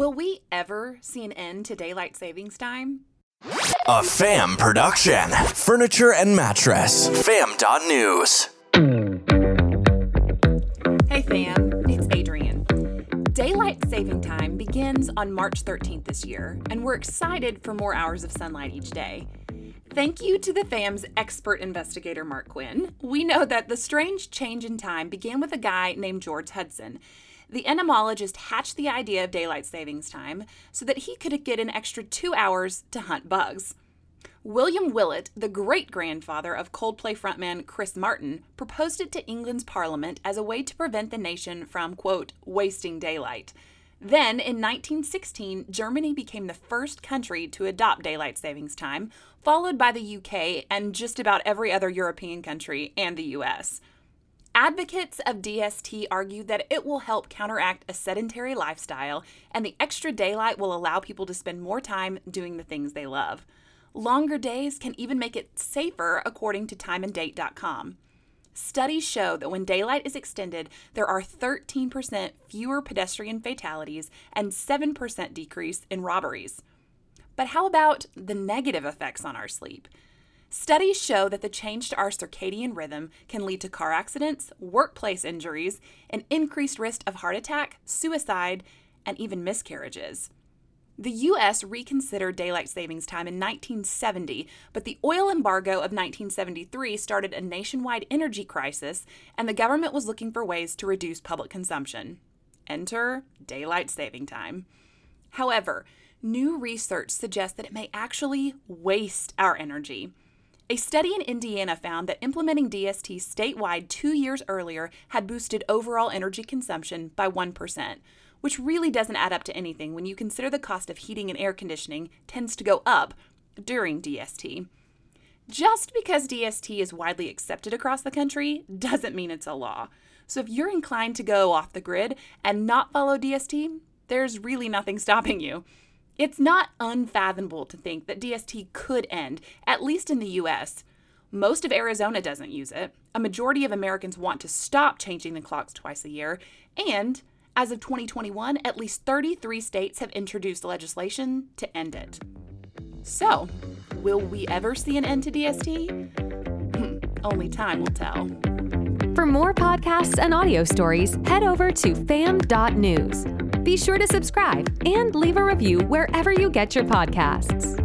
Will we ever see an end to daylight savings time? A fam production. Furniture and mattress. Fam.news. Hey fam, it's Adrian. Daylight saving time begins on March 13th this year, and we're excited for more hours of sunlight each day. Thank you to the FAM's expert investigator, Mark Quinn. We know that the strange change in time began with a guy named George Hudson. The entomologist hatched the idea of daylight savings time so that he could get an extra two hours to hunt bugs. William Willett, the great grandfather of Coldplay frontman Chris Martin, proposed it to England's parliament as a way to prevent the nation from, quote, wasting daylight. Then, in 1916, Germany became the first country to adopt daylight savings time, followed by the UK and just about every other European country and the US. Advocates of DST argue that it will help counteract a sedentary lifestyle, and the extra daylight will allow people to spend more time doing the things they love. Longer days can even make it safer, according to timeanddate.com. Studies show that when daylight is extended, there are 13% fewer pedestrian fatalities and 7% decrease in robberies. But how about the negative effects on our sleep? Studies show that the change to our circadian rhythm can lead to car accidents, workplace injuries, an increased risk of heart attack, suicide, and even miscarriages. The U.S. reconsidered daylight savings time in 1970, but the oil embargo of 1973 started a nationwide energy crisis, and the government was looking for ways to reduce public consumption. Enter daylight saving time. However, new research suggests that it may actually waste our energy. A study in Indiana found that implementing DST statewide two years earlier had boosted overall energy consumption by 1% which really doesn't add up to anything when you consider the cost of heating and air conditioning tends to go up during DST. Just because DST is widely accepted across the country doesn't mean it's a law. So if you're inclined to go off the grid and not follow DST, there's really nothing stopping you. It's not unfathomable to think that DST could end, at least in the US. Most of Arizona doesn't use it. A majority of Americans want to stop changing the clocks twice a year, and as of 2021, at least 33 states have introduced legislation to end it. So, will we ever see an end to DST? Hmm, only time will tell. For more podcasts and audio stories, head over to fam.news. Be sure to subscribe and leave a review wherever you get your podcasts.